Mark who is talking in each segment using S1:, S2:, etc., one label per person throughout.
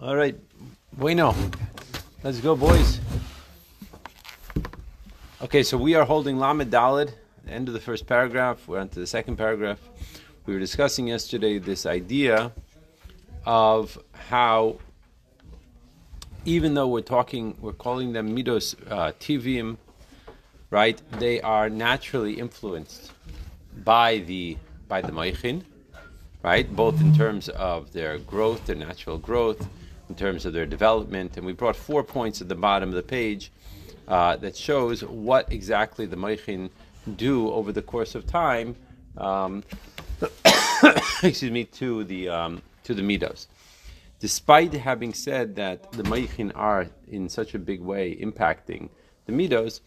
S1: All right, bueno. Let's go, boys. Okay, so we are holding Lamed Dalid, end of the first paragraph. We're on to the second paragraph. We were discussing yesterday this idea of how, even though we're talking, we're calling them midos uh, tivim, right? They are naturally influenced by the by the moichin, right? Both in terms of their growth, their natural growth, in terms of their development. And we brought four points at the bottom of the page uh, that shows what exactly the moichin do over the course of time. Um, excuse me, to the um, to the midos. Despite having said that the moichin are in such a big way impacting the midos,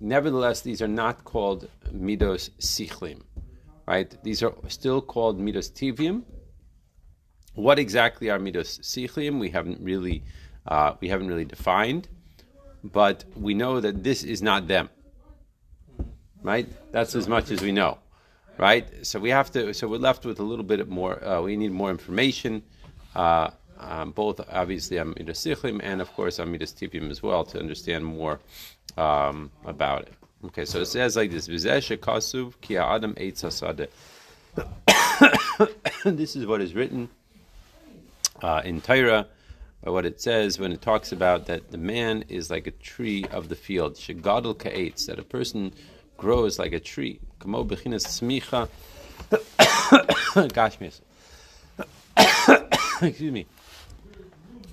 S1: nevertheless these are not called midos sichlim, right? These are still called midos tivium. What exactly are midos sichlim? We haven't really uh, we haven't really defined, but we know that this is not them, right? That's as much as we know right? So we have to. So we're left with a little bit more. Uh, we need more information, uh, um, both obviously on Midas Sichlim and of course on Midas Tivim as well to understand more um, about it. Okay, so it says like this: kasuv ki adam This is what is written uh, in Torah. By what it says when it talks about that the man is like a tree of the field, shegadol ka'etz, that a person grows like a tree. Kamo bechinas smicha. Gosh. Excuse me.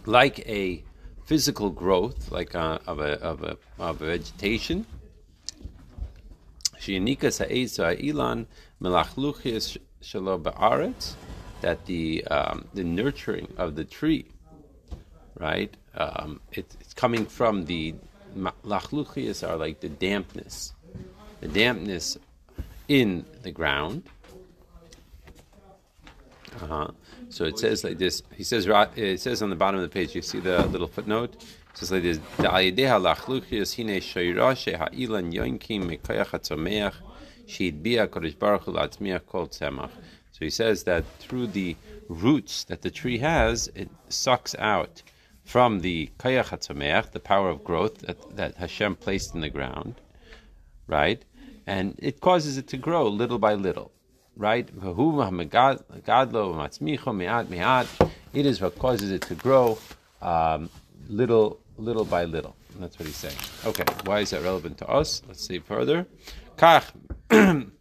S1: Like a physical growth, like a, of a of a of a vegetation. Ilan melachluchias shalo ba'aretz. That the um, the nurturing of the tree, right? Um, it, it's coming from the lachluchias are like the dampness the dampness in the ground. Uh-huh. So it says like this. He says it says on the bottom of the page. You see the little footnote. It says like this: So he says that through the roots that the tree has, it sucks out from the kayach the power of growth that, that Hashem placed in the ground, right? And it causes it to grow little by little, right? It is what causes it to grow um, little, little by little. And that's what he's saying. Okay, why is that relevant to us? Let's see further. Kach.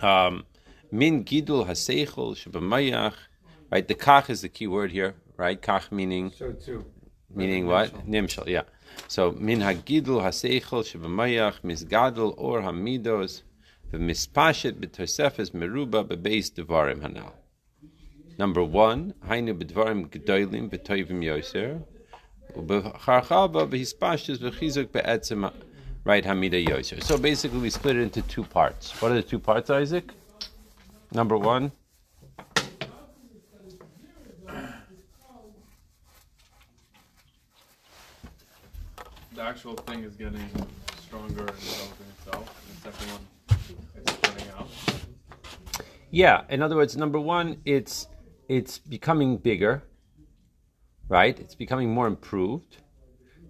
S1: Um, min gidul haseichel shebamayach. Right, the kach is the key word here. Right, kach meaning.
S2: So too.
S1: Meaning what? Nimshal. Yeah. So min hagidul haseichel shebemayach misgadol or hamidos v'mispashet b'tosefes meruba bebeis devarim hanal. Number one, hainu b'dvarim gedolim b'toivim yoser So basically, we split it into two parts. What are the two parts, Isaac? Number one.
S2: the actual thing is getting stronger and developing itself. And the second one, it's spreading out.
S1: Yeah. In other words, number one, it's it's becoming bigger, right? It's becoming more improved.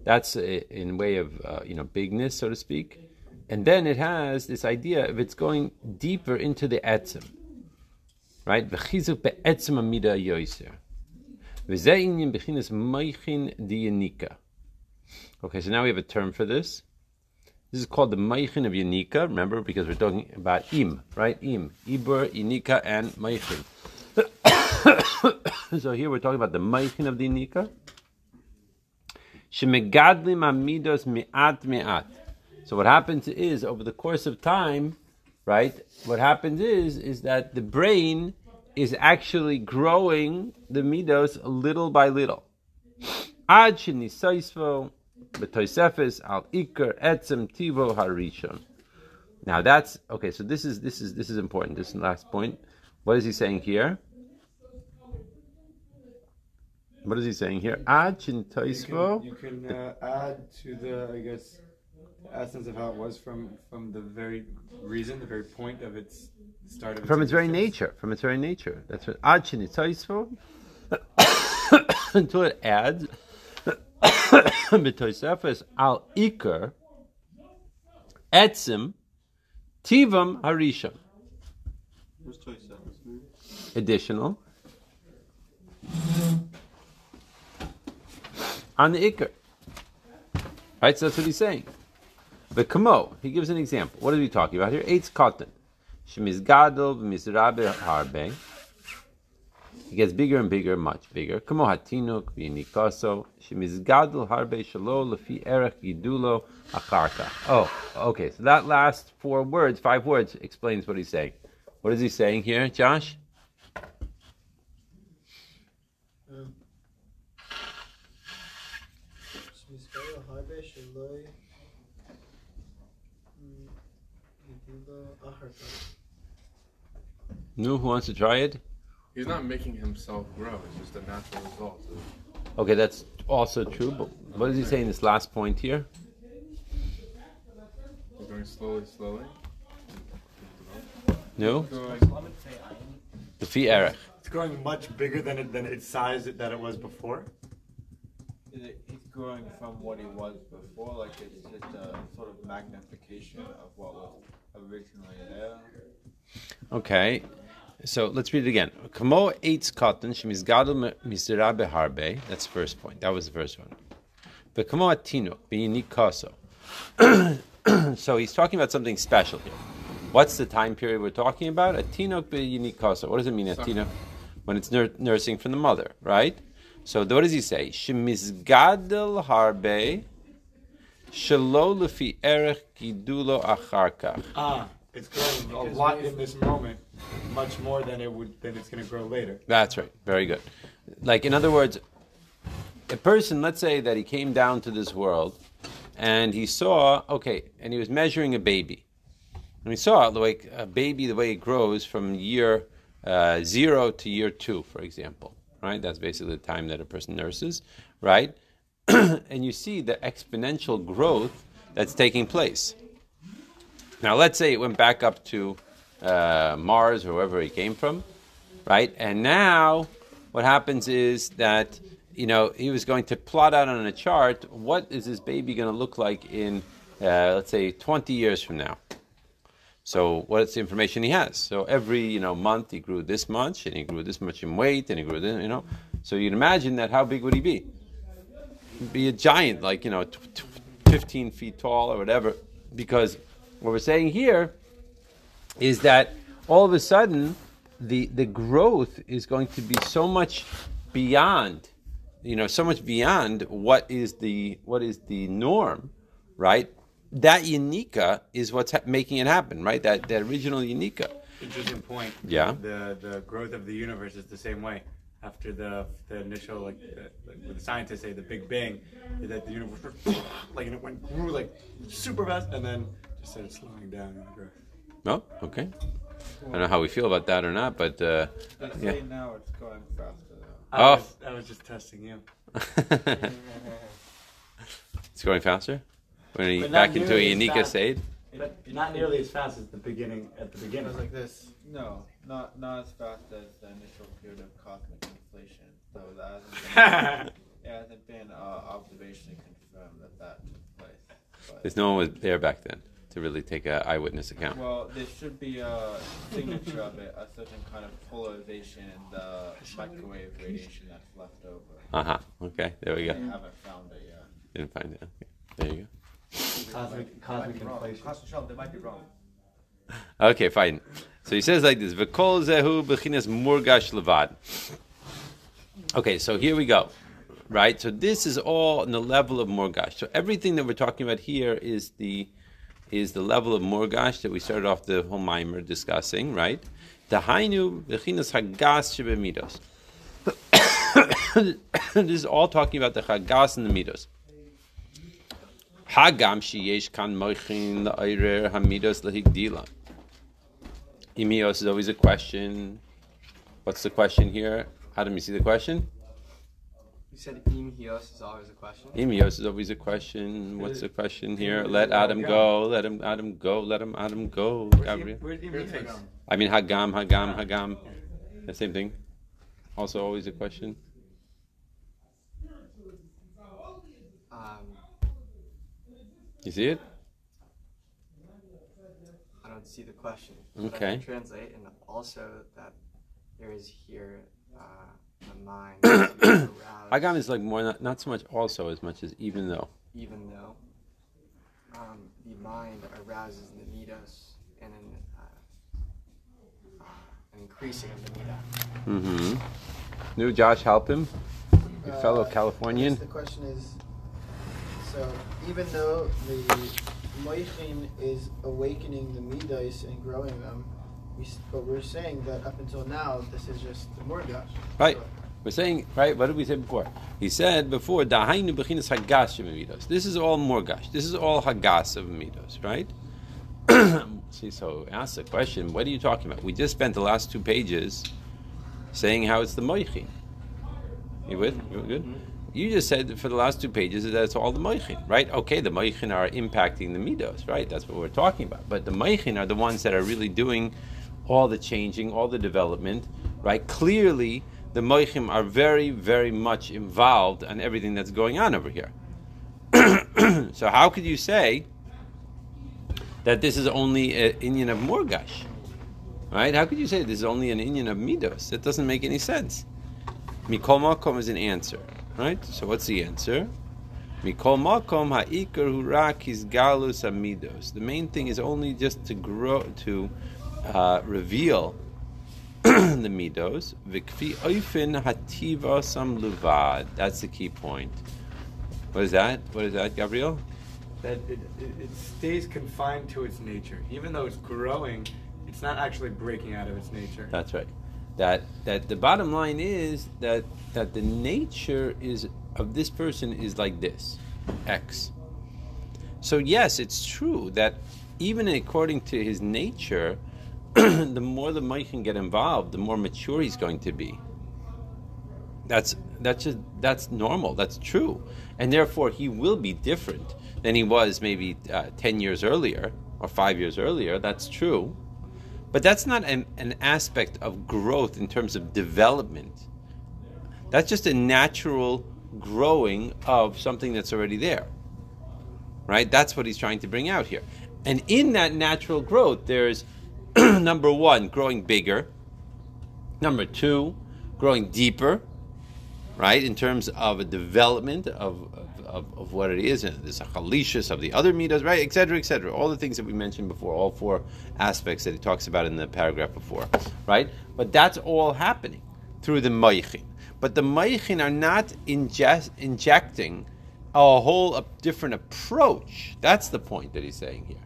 S1: That's a, in way of uh, you know bigness, so to speak. And then it has this idea of it's going deeper into the etzim, right? V'chizuk be'etzim amida yoiser. V'ze'inyin b'chinas diyanika. Okay, so now we have a term for this. This is called the Maichin of Yanika. Remember, because we're talking about Im, right? Im, Ibur, Yanika, and Maichin. so here we're talking about the Maichin of the Yanika. Shemegadlim amidos mi'at mi'at. So what happens is, over the course of time, right, what happens is, is that the brain is actually growing the midos little by little. Ad al etzem tivo harishon. Now that's okay. So this is this is this is important. This is the last point. What is he saying here? What is he saying here? Ad shin
S2: You can, you can uh, add to the, I guess,
S3: essence of how it was from from the very reason, the very point of its start of its
S1: From its very nature. From its very nature. That's what ad shenitzaisvo, until it adds b'toisefes al ikar etzim tivam harisham. Additional on the ikar. Right, so that's what he's saying. The kamo, he gives an example. What are we talking about here? Eitz katan. Shemiz gadol v'mizrabe harbe. It gets bigger and bigger, much bigger. Kamo hatinuk v'nikaso. Shemiz gadol harbe shalo lefi erech gidulo acharka. Oh, okay. So that last four words, five words, explains what he's saying. What is he saying here, Josh? perfect. Who wants to try it?
S2: He's not making himself grow. It's just a natural result.
S1: Okay, that's also true. But what does he say in this last point here?
S2: He's going slowly, slowly.
S1: No. The fee erich.
S3: It's growing much bigger than it, than its size that it was before.
S4: Is it, it's growing from what it was before, like it's just a sort of magnification of what was
S1: Okay, so let's read it again. Kamo eitz katan shemizgadol misirabe harbe. That's the first point. That was the first one. But kamo atino kaso. So he's talking about something special here. What's the time period we're talking about? A tinok kaso. What does it mean, atino? When it's nur- nursing from the mother, right? So what does he say? Shemizgadol harbe. Shelo lefi erech gidulo acharkach.
S3: Ah, it's growing a lot in this moment, much more than it would than it's going to grow later.
S1: That's right. Very good. Like, in other words, a person, let's say that he came down to this world and he saw, okay, and he was measuring a baby. And he saw the way a baby, the way it grows from year uh, zero to year two, for example, right? That's basically the time that a person nurses, right? and you see the exponential growth that's taking place. Now, let's say it went back up to uh, Mars or wherever he came from, right? And now what happens is that you know he was going to plot out on a chart what is this baby going to look like in uh, let's say 20 years from now. So what's the information he has? So every you know month he grew this much, and he grew this much in weight, and he grew this, you know. So you'd imagine that how big would he be? Be a giant, like you know, t- t- 15 feet tall or whatever. Because what we're saying here is that all of a sudden the the growth is going to be so much beyond you know so much beyond what is the what is the norm right that Yanika is what's ha- making it happen right that that original Yanika
S3: Interesting point.
S1: Yeah.
S3: The the growth of the universe is the same way. After the the initial like, uh, like what the scientists say the Big Bang, that the universe like and it went grew like super fast and then just started slowing down in the growth.
S1: oh okay i don't know how we feel about that or not but uh Yeah.
S4: now it's going faster though.
S3: I
S1: Oh.
S3: was, I was just testing you.
S1: it's going faster when he
S3: But not
S1: back into a
S3: nearly as
S1: Yanika
S3: fast.
S1: state
S3: But not nearly as fast as the beginning at the beginning, It
S4: was like this. No, not not as fast as the initial period of cosmic inflation. So that hasn't been, it hasn't been uh, observationally confirmed that that took place. But,
S1: because no one was there back then to really take an eyewitness account
S4: well, there should be a signature of it, a certain kind of polarization in the microwave radiation that's left over.
S1: uh-huh okay there we
S4: They
S1: go
S4: haven't found it yet.
S1: didn't find it okay. there you go
S3: Cosmic cosmic inflation.
S5: they might be wrong.
S1: Okay, fine. So he says like this: "V'kol zehu b'chinas murgash levad." Okay, so here we go. Right. So this is all in the level of murgash. So everything that we're talking about here is the is the level of murgash that we started off the whole mimer discussing. Right. Dahainu b'chinas hagas shebemidos. This is all talking about the chagas and the midos. Hagam sheyesh kan moichin la'orer hamidos lehigdila. Imios is always a question. What's the question here? How do you see the question?
S4: You
S5: said im hios is always a question.
S1: Emios is always a question. What's the question here? Let Adam go. Let him Adam go. Let him Adam go. Gabriel.
S3: Where's the
S2: Here's
S3: Midas?
S1: I mean Hagam, Hagam, Hagam. The same thing. Also always a question.
S5: Um,
S1: You see it?
S5: I don't see the question. but I
S1: Okay.
S5: can translate, and also that there is here uh, the mind. to be aroused,
S1: is like more not, not so much also as much as even though.
S5: even though um, the mind arouses the midos and an, uh, uh, an increasing of the midah.
S1: Mm-hmm. New Josh, help him. Your
S6: Uh,
S1: fellow Californian.
S6: the question is, so even though the moichin is awakening the midas and growing them, we, but we're saying that up until now, this is just the morgash.
S1: Right.
S6: So-
S1: We're saying, right, what did we say before? He said before, Dahainu bechinas hagas shemidos. This is all morgash. This is all hagas of midos, right? See, so ask the question, what are you talking about? We just spent the last two pages saying how it's the moichin. You with? You good? Mm-hmm. You just said for the last two pages that it's all the moichin, right? Okay, the moichin are impacting the midos, right? That's what we're talking about. But the moichin are the ones that are really doing all the changing, all the development, right? Clearly, the moichim are very, very much involved in everything that's going on over here. so how could you say that this is only an inyan of Morgash? Right? How could you say this is only an inyan of Midos? That doesn't make any sense. Mikol Makom is an answer. Right? So what's the answer? Mikol Makom ha'ikar hurak galus amidos. The main thing is only just to grow, to uh, reveal the midos. Vikfi oifin hativa sam luvad. That's the key point. What is that? What is that, Gabriel?
S3: That it, it, it stays confined to its nature. Even though it's growing, it's not actually breaking out of its nature.
S1: That's right. That that the bottom line is that that the nature is of this person is like this, X. So yes, it's true that even according to his nature, the more the Mike can get involved, the more mature he's going to be. That's that's that's normal. That's true, and therefore he will be different than he was maybe uh, ten years earlier or five years earlier. That's true, but that's not an, an aspect of growth in terms of development. That's just a natural growing of something that's already there. Right? That's what he's trying to bring out here. And in that natural growth, there's number one, growing bigger. Number two, growing deeper, right? In terms of a development of, of, of, what it is, and there's a chalishus of the other midas, right? etc., cetera, et cetera. All the things that we mentioned before, all four aspects that he talks about in the paragraph before, right? But that's all happening through the moichin. But the moichin are not ingest, injecting a whole a different approach. That's the point that he's saying here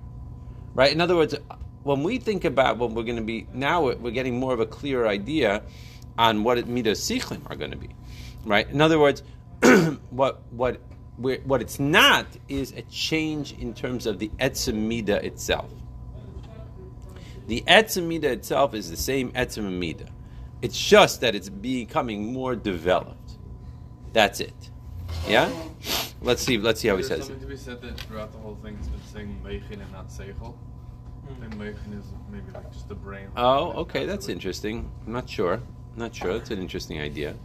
S1: right? In other words, when we think about what we're going to be now, we're getting more of a clearer idea on what midas sichlim are going to be, right? In other words, what what we're, what it's not is a change in terms of the etzem mida itself. The etzem mida itself is the same etzem mida. It's just that it's becoming more developed. That's it. Yeah. Let's see. Let's see how he says it.
S2: to be said that throughout the whole thing, it's been saying Meichin and not Seichel. Mm. Meichin is maybe like just the brain.
S1: Oh, okay, that's interesting. I'm not sure. Not sure. That's an interesting idea.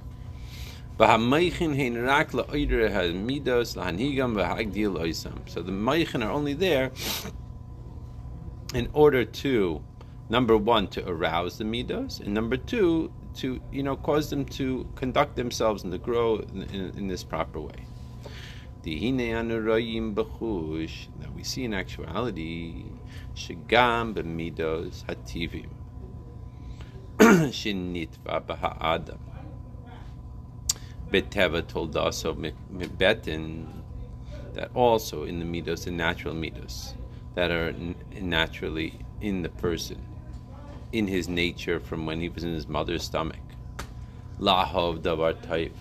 S1: V'hameichin hein rak la'oider ha'midos la'hanhigam v'ha'agdil oisam. So the meichin are only there in order to, number one, to arouse the midos, and number two, to you know cause them to conduct themselves and to grow in, in, in this proper way. B'chush that we see in actuality shegam b'midos hativim shinitva b'ha'adam beteva toldaso mibetin that also in the midos, the natural midos that are n- naturally in the person, in his nature from when he was in his mother's stomach. Lahov davar taif,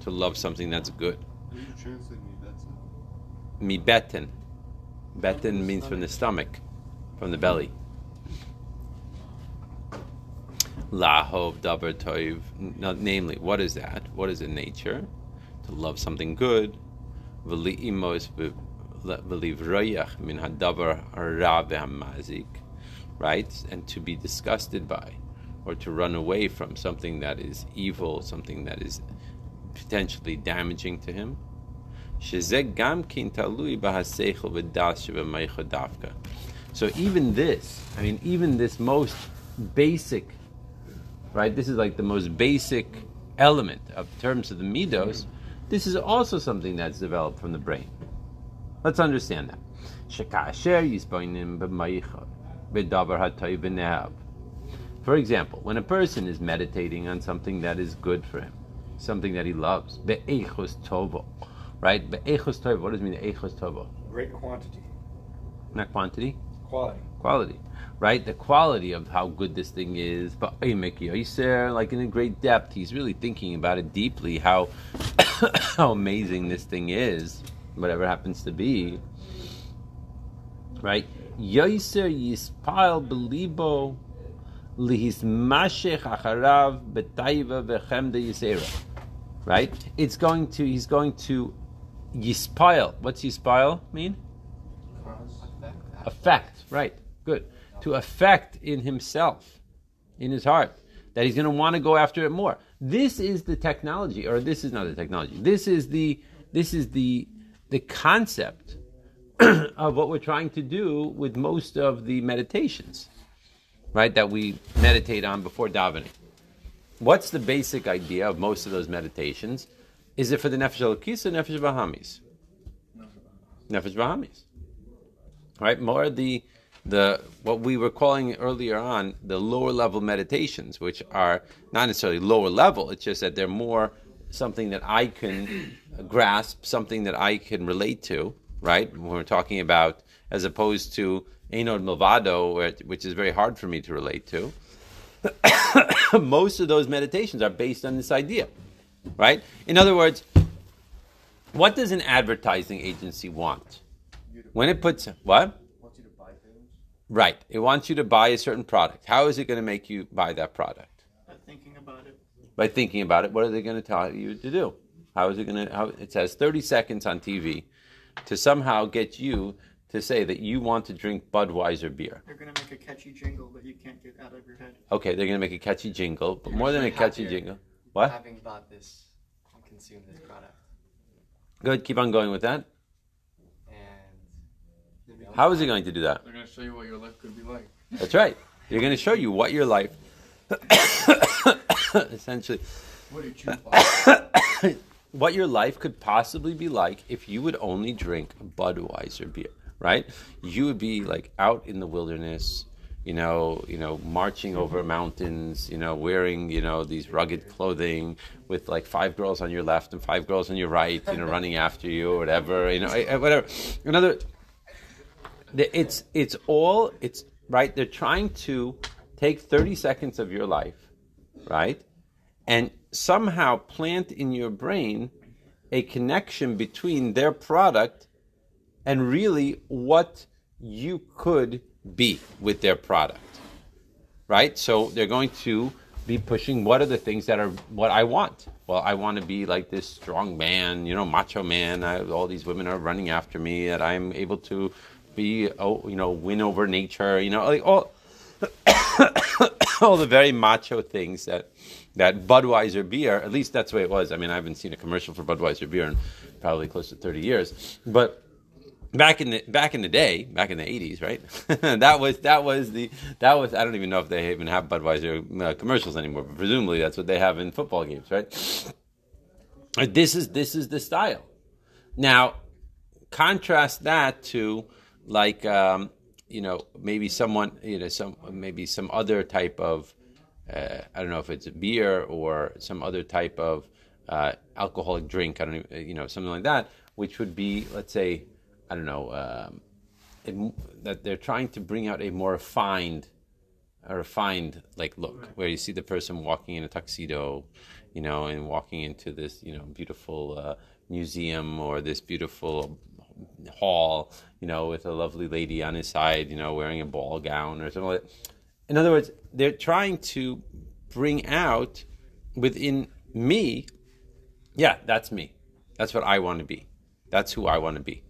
S1: to love something that's good. Mi beten. Beten means from the stomach, from the belly. Lahov davar toiv. Namely, what is that? What is in nature? to love something good, min right? And to be disgusted by, or to run away from something that is evil, something that is potentially damaging to him. So even this, I mean, even this most basic, right? This is like the most basic element of terms of the midos. This is also something that's developed from the brain. Let's understand that. Shekasher yisboinim b'meicha v'davar hatoy v'nehav. For example, when a person is meditating on something that is good for him, something that he loves, be'echos tovo, right? Be'echos tovo. What does it mean? Echos tovo.
S3: Great quantity.
S1: Not quantity,
S3: Quality.
S1: quality, right? The quality of how good this thing is. But hey Mickey, are you there? like in a great depth, he's really thinking about it deeply. How how amazing this thing is, whatever happens to be, right? Yoiser yispal belibo lihismashech acharav betaiva vechemda yisera. Right? It's going to. He's going to yispile. What's yispile mean? Affect, right? Good. To affect in himself, in his heart, that he's going to want to go after it more. This is the technology, or this is not the technology. This is the this is the the concept of what we're trying to do with most of the meditations, right? That we meditate on before davening. What's the basic idea of most of those meditations? Is it for the nefesh elokis or nefesh bahamis? Nefesh bahamis right? More the the what we were calling earlier on the lower level meditations, which are not necessarily lower level. It's just that they're more something that I can grasp, something that I can relate to, right? When we're talking about as opposed to Ein Od Milvado, which is very hard for me to relate to. Most of those meditations are based on this idea, right? In other words, what does an advertising agency want? When it puts what? Right. It wants you to buy a certain product. How is it going to make you buy that product?
S6: By thinking about it.
S1: By thinking about it. What are they going to tell you to do? How is it going to? How it says thirty seconds on TV to somehow get you to say that you want to drink Budweiser beer.
S6: They're going to make a catchy jingle that you can't get out of your head.
S1: Okay, they're going to make a catchy jingle, but
S5: You're
S1: more than a catchy jingle. What?
S5: Having bought this and consumed this product.
S1: Good. Keep on going with that. How is he going to do that?
S2: They're gonna show you what your life could be like.
S1: That's right. They're going to show you what your life, essentially,
S2: What you
S1: what your life could possibly be like if you would only drink Budweiser beer, right? You would be like out in the wilderness, you know, you know, marching over mountains, you know, wearing, you know, these rugged clothing with like five girls on your left and five girls on your right, you know, running after you or whatever, you know, eh, eh, whatever. Another, the- it's it's all it's right. They're trying to take thirty seconds of your life, right, and somehow plant in your brain a connection between their product and really what you could be with their product. Right? So they're going to be pushing what are the things that are what I want. Well, I want to be like this strong man, you know, macho man. I, all these women are running after me, that I'm able to be, oh, you know, win over nature. You know, like all all the very macho things that that Budweiser beer. At least that's the way it was. I mean, I haven't seen a commercial for Budweiser beer in probably close to thirty years, but back in the back in the day, back in the eighties, right? that was that was the that was I don't even know if they even have Budweiser uh, commercials anymore, but presumably that's what they have in football games, right? This is this is the style. Now, contrast that to like um, you know maybe someone you know some maybe some other type of uh, I don't know if it's a beer or some other type of uh, alcoholic drink. I don't even, you know something like that, which would be let's say I don't know um, it, that they're trying to bring out a more refined a refined like look where you see the person walking in a tuxedo you know and walking into this you know beautiful uh, museum or this beautiful hall you know with a lovely lady on his side you know wearing a ball gown or something like that. in other words they're trying to bring out within me yeah that's me That's what I want to be. That's who I want to be.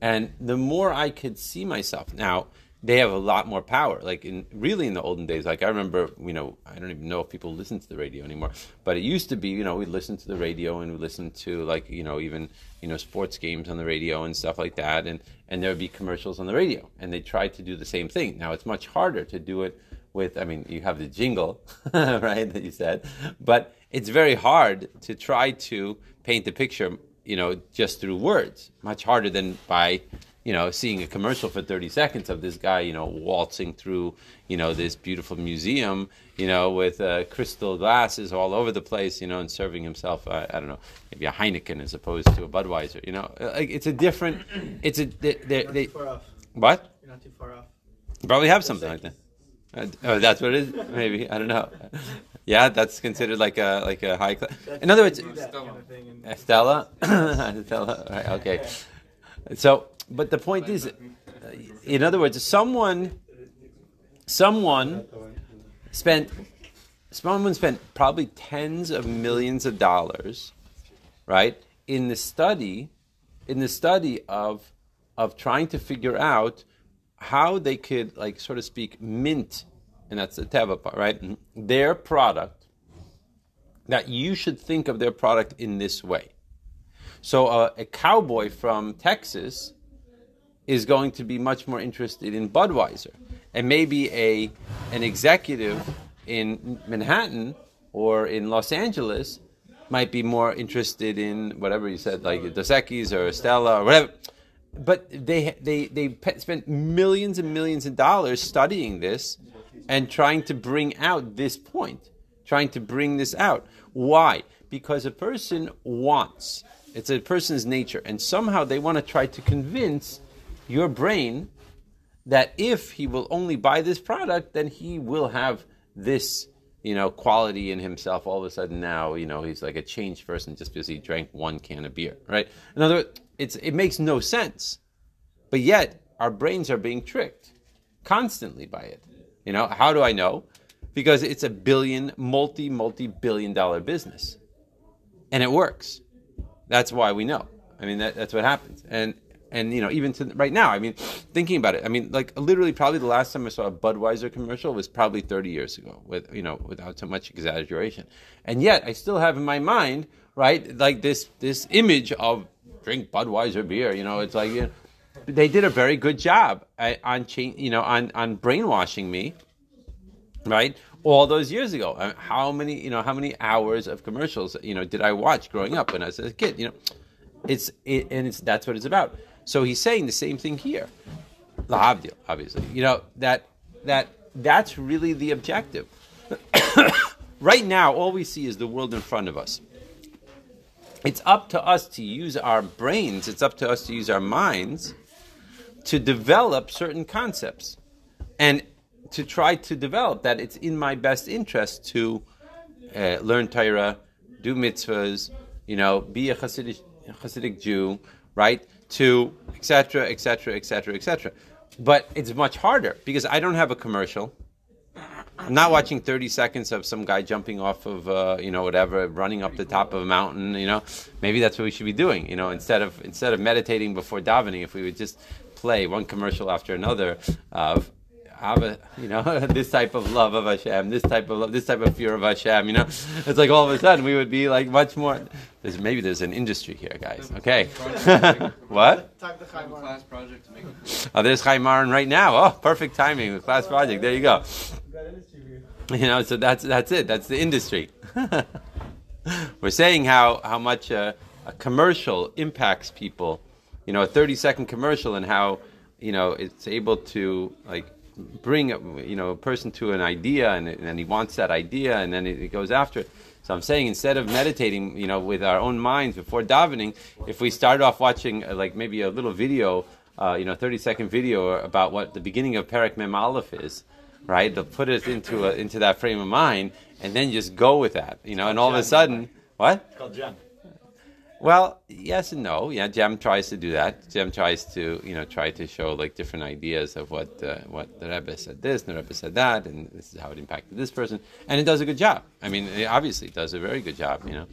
S1: And the more I could see myself now, they have a lot more power. Like in really in the olden days, like I remember, you know, I don't even know if people listen to the radio anymore, but it used to be, you know, we'd listen to the radio and we'd listen to like, you know, even, you know, sports games on the radio and stuff like that. And, and there would be commercials on the radio and they tried to do the same thing. Now it's much harder to do it with, I mean, you have the jingle, right, that you said, but it's very hard to try to paint the picture, you know, just through words. Much harder than by, you know, seeing a commercial for 30 seconds of this guy, you know, waltzing through, you know, this beautiful museum, you know, with uh, crystal glasses all over the place, you know, and serving himself, uh, I don't know, maybe a Heineken as opposed to a Budweiser, you know. Uh, Like, it's a different, it's a, they, they,
S6: not
S1: they
S6: too far off.
S1: what?
S6: You're not too far off.
S1: Probably have something like that. Uh, oh, that's what it is. Maybe I don't know. Yeah, that's considered like a like a high class. In other words,
S6: Do that kind of thing and-
S1: Estella, Estella. Right, okay. So, but the point is, in other words, someone, someone spent, someone spent probably tens of millions of dollars, right, in the study, in the study of, of trying to figure out how they could, like, sort of speak, mint, and that's the teva part, right, their product. That you should think of their product in this way. So uh, a cowboy from Texas is going to be much more interested in Budweiser, and maybe a an executive in Manhattan or in Los Angeles might be more interested in whatever you said, like Dos Equis or Stella or whatever. But they they they pe- spent millions and millions of dollars studying this and trying to bring out this point, trying to bring this out. Why? Because a person wants. It's a person's nature, and somehow they want to try to convince your brain that if he will only buy this product, then he will have this, you know, quality in himself. All of a sudden, now, you know, he's like a changed person just because he drank one can of beer, right? In other words, it's it makes no sense, but yet our brains are being tricked constantly by it. You know, how do I know? Because it's a billion, multi, multi billion dollar business. And it works. That's why we know. I mean, that, that's what happens. And, and, you know, even to right now, I mean, thinking about it, I mean, like literally probably the last time I saw a Budweiser commercial was probably 30 years ago with, you know, without so much exaggeration. And yet I still have in my mind, right, like this, this image of drink Budweiser beer, you know, it's like, you know, they did a very good job uh, on change, you know, on, on brainwashing me right? All those years ago, Uh, how many you know how many hours of commercials you know did I watch growing up when I was a kid? You know, it's it, and it's that's what it's about. So he's saying the same thing here, lahavdil, obviously. You know that that that's really the objective. right now, all we see is the world in front of us. It's up to us to use our brains. It's up to us to use our minds to develop certain concepts and to try to develop that it's in my best interest to uh, learn Torah, do mitzvahs, you know, be a Hasidic, Hasidic Jew, right? To etc. etc. etc. etc. But it's much harder because I don't have a commercial. I'm not watching 30 seconds of some guy jumping off of, uh, you know, whatever, running up the top of a mountain. You know, maybe that's what we should be doing. You know, instead of instead of meditating before davening, if we would just play one commercial after another of have a, you know, this type of love of Hashem, this type of love, this type of fear of Hashem, you know, it's like all of a sudden we would be like much more. There's maybe there's an industry here, guys. Okay, what?
S6: Talk to Chaim Oren.
S2: class project to make it.
S1: Oh, there's Chaim Maron right now. Oh, perfect timing. The class project. There you go.
S6: Got industry view.
S1: You know, so that's that's it. That's the industry. We're saying how how much a, a commercial impacts people. You know, a 30 second commercial and how you know it's able to like bring a, you know a person to an idea and, and he wants that idea and then it goes after it. So I'm saying instead of meditating, you know, with our own minds before davening, if we start off watching uh, like maybe a little video, uh, you know, 30 second video about what the beginning of Perek Mem Aleph is, right? To put it into a, into that frame of mind and then just go with that, you know, and all of a sudden, what?
S3: It's called.
S1: Well, yes and no. Yeah, JEM tries to do that. JEM tries to, you know, try to show like different ideas of what uh, what the Rebbe said this, the Rebbe said that, and this is how it impacted this person, and it does a good job. I mean, it obviously does a very good job, you know.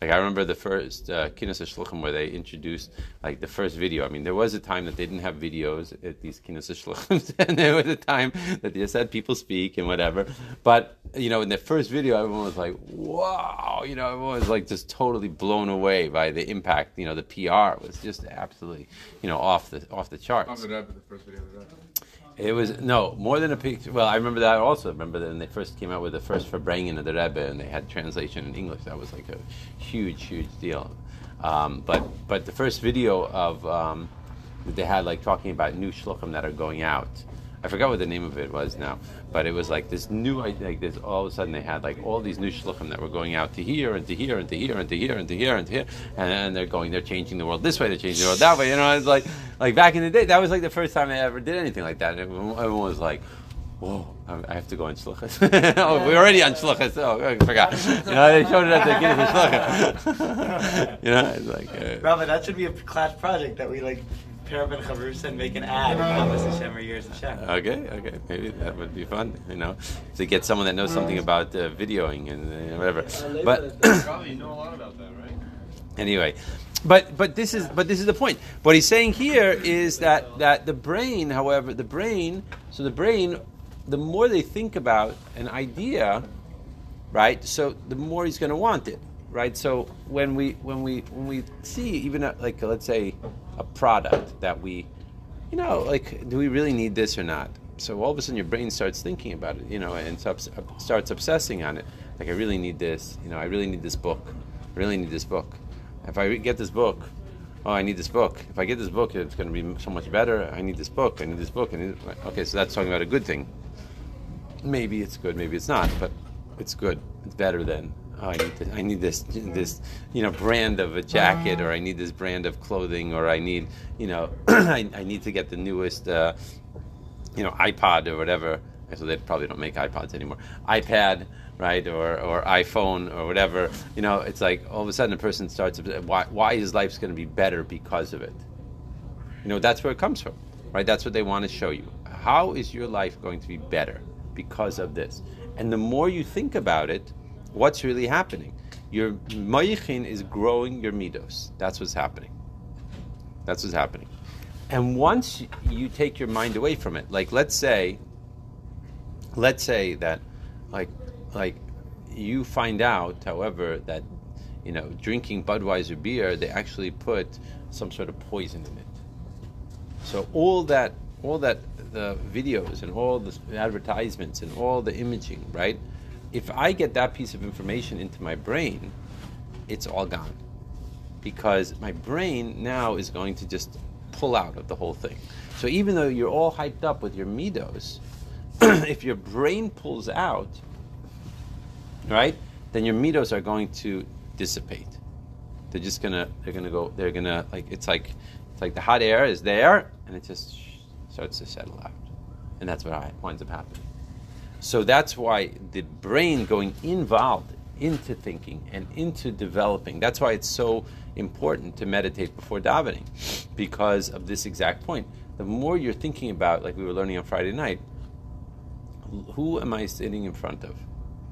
S1: Like I remember the first uh, Kinnis Shluchim where they introduced like the first video. I mean, there was a time that they didn't have videos at these Kinnis Shluchim, and there was a time that they just had people speak and whatever. But you know, in the first video, everyone was like, "Wow!" You know, everyone was like just totally blown away by the impact. You know, the PR was just absolutely, you know, off the off the charts.
S2: On the Rebbe, the first video of the Rebbe.
S1: It was no more than a picture. Well, I remember that also. Remember that when they first came out with the first Farbrengen of the Rebbe, and they had translation in English. That was like a huge, huge deal. Um, but but the first video of um, that they had like talking about new shluchim that are going out. I forgot what the name of it was now, but it was like this new, like this. All of a sudden, they had like all these new shluchim that were going out to here and to here and to here and to here and to here and to here, and, and they're going, they're changing the world this way, they're changing the world that way. You know, it's like like back in the day, that was like the first time I ever did anything like that. Everyone everyone was like. Whoa! I have to go on shluchas. oh, we're already on shluchas. Oh, I forgot. You know, they showed it at the of shluchas. you know, it's like. Uh,
S3: Robert, that should be a class project that we like pair up in and make an ad. Promise Hashem or years Hashem.
S1: Okay, okay, maybe that would be fun, you know, to get someone that knows something about uh, videoing and uh, whatever. But
S2: Probably you know a lot about that, right?
S1: anyway, but but this is but this is the point. What he's saying here is that that the brain, however, the brain, so the brain, the more they think about an idea, right? So the more he's going to want it, right? So when we when we when we see even a, like let's say a product that we, you know, like do we really need this or not? So all of a sudden your brain starts thinking about it, you know, and starts obsessing on it. Like I really need this, you know, I really need this book. I really need this book. If I get this book, oh, I need this book. If I get this book, it's going to be so much better. I need this book. I need this book. I need okay, so that's talking about a good thing. Maybe it's good, maybe it's not, but it's good. It's better than oh, I need this, I need this this you know brand of a jacket, or I need this brand of clothing, or I need you know I, I need to get the newest uh, you know iPod or whatever. So they probably don't make iPods anymore. iPad, right, or or iPhone or whatever. You know, it's like all of a sudden a person starts. Why why is life's going to be better because of it? You know, that's where it comes from, right? That's what they want to show you. How is your life going to be better because of this? And the more you think about it, what's really happening? Your moichin is growing your midos. That's what's happening. That's what's happening. And once you take your mind away from it, like let's say, let's say that, like, like you find out, however, that you know drinking Budweiser beer, they actually put some sort of poison in it. So all that, all that, the videos and all the advertisements and all the imaging, right? If I get that piece of information into my brain, it's all gone because my brain now is going to just pull out of the whole thing. So even though you're all hyped up with your midos, if your brain pulls out, right, then your midos are going to dissipate. They're just gonna, they're gonna go, they're gonna like, it's like, it's like the hot air is there, and it just starts to settle out, and that's what winds up happening. So that's why the brain going involved into thinking and into developing. That's why it's so important to meditate before davening, because of this exact point. The more you're thinking about, like we were learning on Friday night, who am I sitting in front of?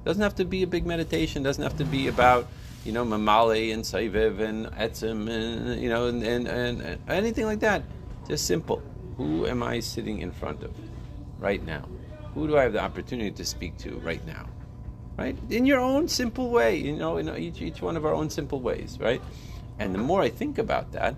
S1: Doesn't have to be a big meditation. Doesn't have to be about you know mamale and saiviv and etzim and you know and, and, and anything like that. Just simple. Who am I sitting in front of right now? Who do I have the opportunity to speak to right now? Right? In your own simple way, you know, in each, each one of our own simple ways, right? And the more I think about that,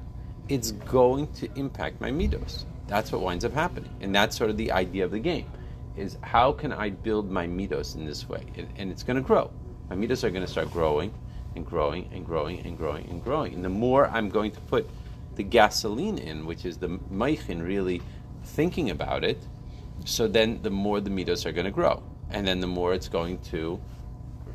S1: it's going to impact my midos. That's what winds up happening. And that's sort of the idea of the game is how can I build my midos in this way? And, and it's going to grow. My midos are going to start growing and growing and growing and growing and growing. And the more I'm going to put the gasoline in, which is the meichin really thinking about it, so then the more the midos are going to grow. And then the more it's going to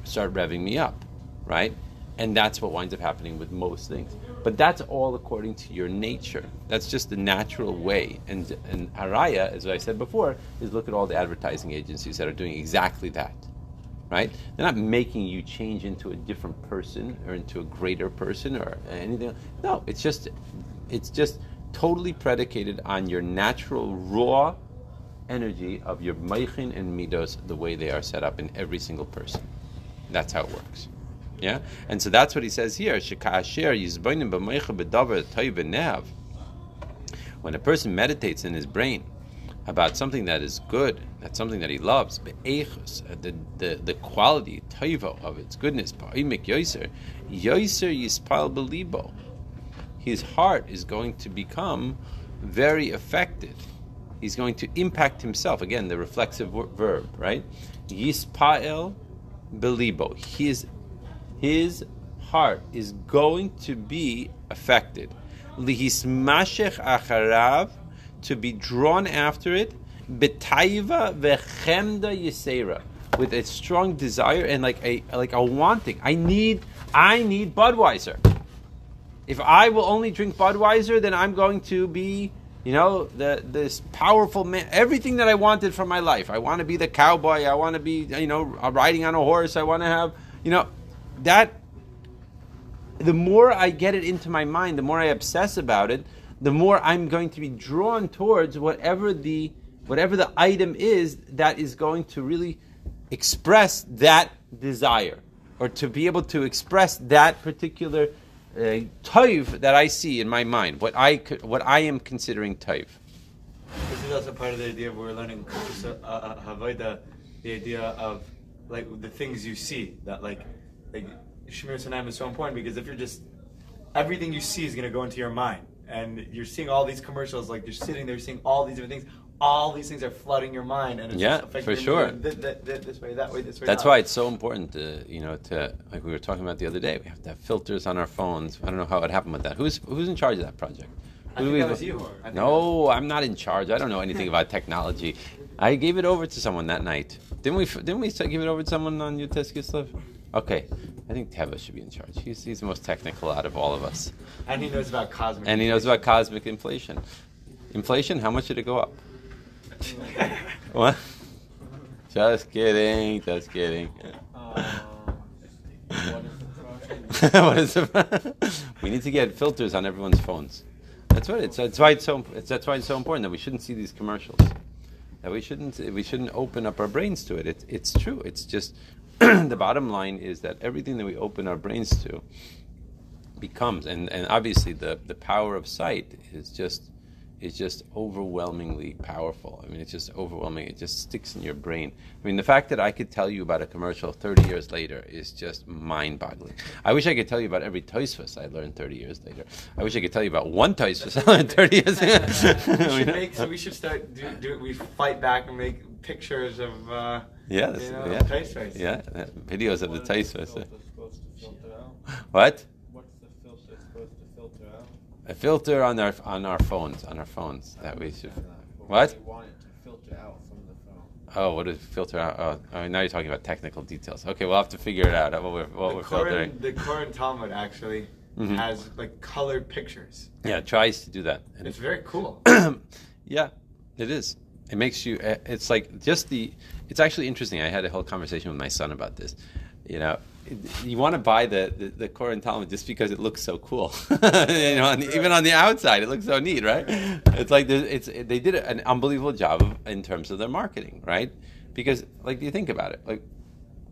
S1: start revving me up, right? And that's what winds up happening with most things. But that's all according to your nature. That's just the natural way. And and Araya, as I said before, is look at all the advertising agencies that are doing exactly that. Right? They're not making you change into a different person or into a greater person or anything. No, it's just it's just totally predicated on your natural raw energy of your meichin and midos the way they are set up in every single person. That's how it works. Yeah, and so that's what he says here. When a person meditates in his brain about something that is good, that's something that he loves, uh, the, the, the quality, toivo, of its goodness. His heart is going to become very affected. He's going to impact himself. Again, the reflexive verb, right? Yispael belibo. His, his heart is going to be affected. Lihismashech acharav, to be drawn after it, betaiva vechemda yisera, with a strong desire and like a like a wanting. I need I need Budweiser. If I will only drink Budweiser, then I'm going to be, you know, the this powerful man. Everything that I wanted from my life. I want to be the cowboy. I want to be, you know, uh, riding on a horse. I want to have, you know, that. The more I get it into my mind, the more I obsess about it, the more I'm going to be drawn towards whatever the whatever the item is that is going to really express that desire, or to be able to express that particular uh, toiv that I see in my mind, what I what I am considering toiv.
S3: This is also part of the idea of we're learning uh, uh, the idea of like the things you see that like like Shmiras Einayim is so important because if you're just everything you see is going to go into your mind and you're seeing all these commercials like you're sitting there seeing all these different things all these things are flooding your mind and it's
S1: Yeah,
S3: just affecting
S1: for sure.
S3: th- th- th- this way that way this way
S1: That's
S3: that
S1: why it's so important to, you know, to like we were talking about the other day. We have to have filters on our phones. I don't know how it happened with that. Who's who's in charge of that project?
S3: I
S1: Who
S3: think that was you.
S1: No, I'm not in charge. I don't know anything about technology. I gave it over to someone that night. Didn't we? Didn't we give it over to someone on Yud Tes Kislev? Okay, I think Teva should be in charge. He's, he's the most technical out of all of us,
S3: and he knows about cosmic
S1: and he knows about cosmic inflation. Inflation? How much did it go up? What? Just kidding. Just kidding.
S4: Um, what is the
S1: it? we need to get filters on everyone's phones. That's what it's. That's why it's so. It's, that's why it's so important that we shouldn't see these commercials. That we shouldn't. We shouldn't open up our brains to it. It's. It's true. It's just. the bottom line is that everything that we open our brains to becomes, and, and obviously the the power of sight is just is just overwhelmingly powerful. I mean, it's just overwhelming. It just sticks in your brain. I mean, the fact that I could tell you about a commercial 30 years later is just mind-boggling. I wish I could tell you about every Toysfus I learned 30 years later. I wish I could tell you about one Toysfus I learned 30 years
S3: we
S1: later.
S3: should make so we should start do, do we fight back and make pictures of uh
S1: yeah, that's-
S3: you know,
S1: yeah,
S3: Taste
S1: yeah, videos of the
S4: What is the
S1: Toysfus.
S4: filter supposed to filter out?
S1: What?
S4: What's the filter supposed to filter out?
S1: A filter on our on our phones, on our phones that we should.
S4: Understand that, but
S1: What?
S4: you want filter out from the phone?
S1: Oh, what is filter out? Oh, oh, now you're talking about technical details. Okay, we'll have to figure it out. What we're, what we're
S3: the
S1: filtering.
S3: The Koren Talmud actually
S1: Mhm.
S3: has like colored pictures.
S1: Yeah, it tries to do that. And
S3: It's very cool.
S1: yeah, it is. It makes you. uh, It's like just the. It's actually interesting. I had a whole conversation with my son about this. You know, you want to buy the the, the Koren Talmud just because it looks so cool. you know, on the, even on the outside, it looks so neat, right? It's like it's they did an unbelievable job of, in terms of their marketing, right? Because like you think about it, like,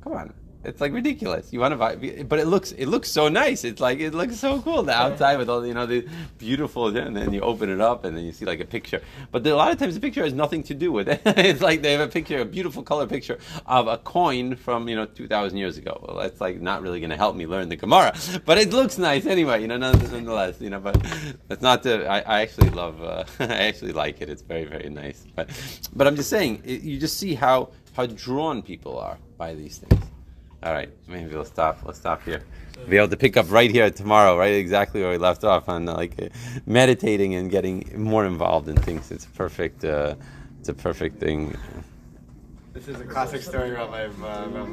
S1: come on. It's like ridiculous. You want to buy, but it looks it looks so nice. It's like it looks so cool the outside with all the, you know the beautiful, and then you open it up and then you see like a picture. But the, a lot of times the picture has nothing to do with it. it's like they have a picture, a beautiful color picture of a coin from you know two thousand years ago. Well, that's like not really going to help me learn the Gemara, but it looks nice anyway. You know, nonetheless. You know, but that's not the. I, I actually love. Uh, I actually like it. It's very very nice. But but I'm just saying, it, you just see how how drawn people are by these things. All right, maybe we'll stop. Let's stop here. We'll Be able to pick up right here tomorrow, right exactly where we left off on like uh, meditating and getting more involved in things. It's a perfect. Uh, it's a perfect thing.
S3: This is a classic story, Rabbi. Uh, Rabbi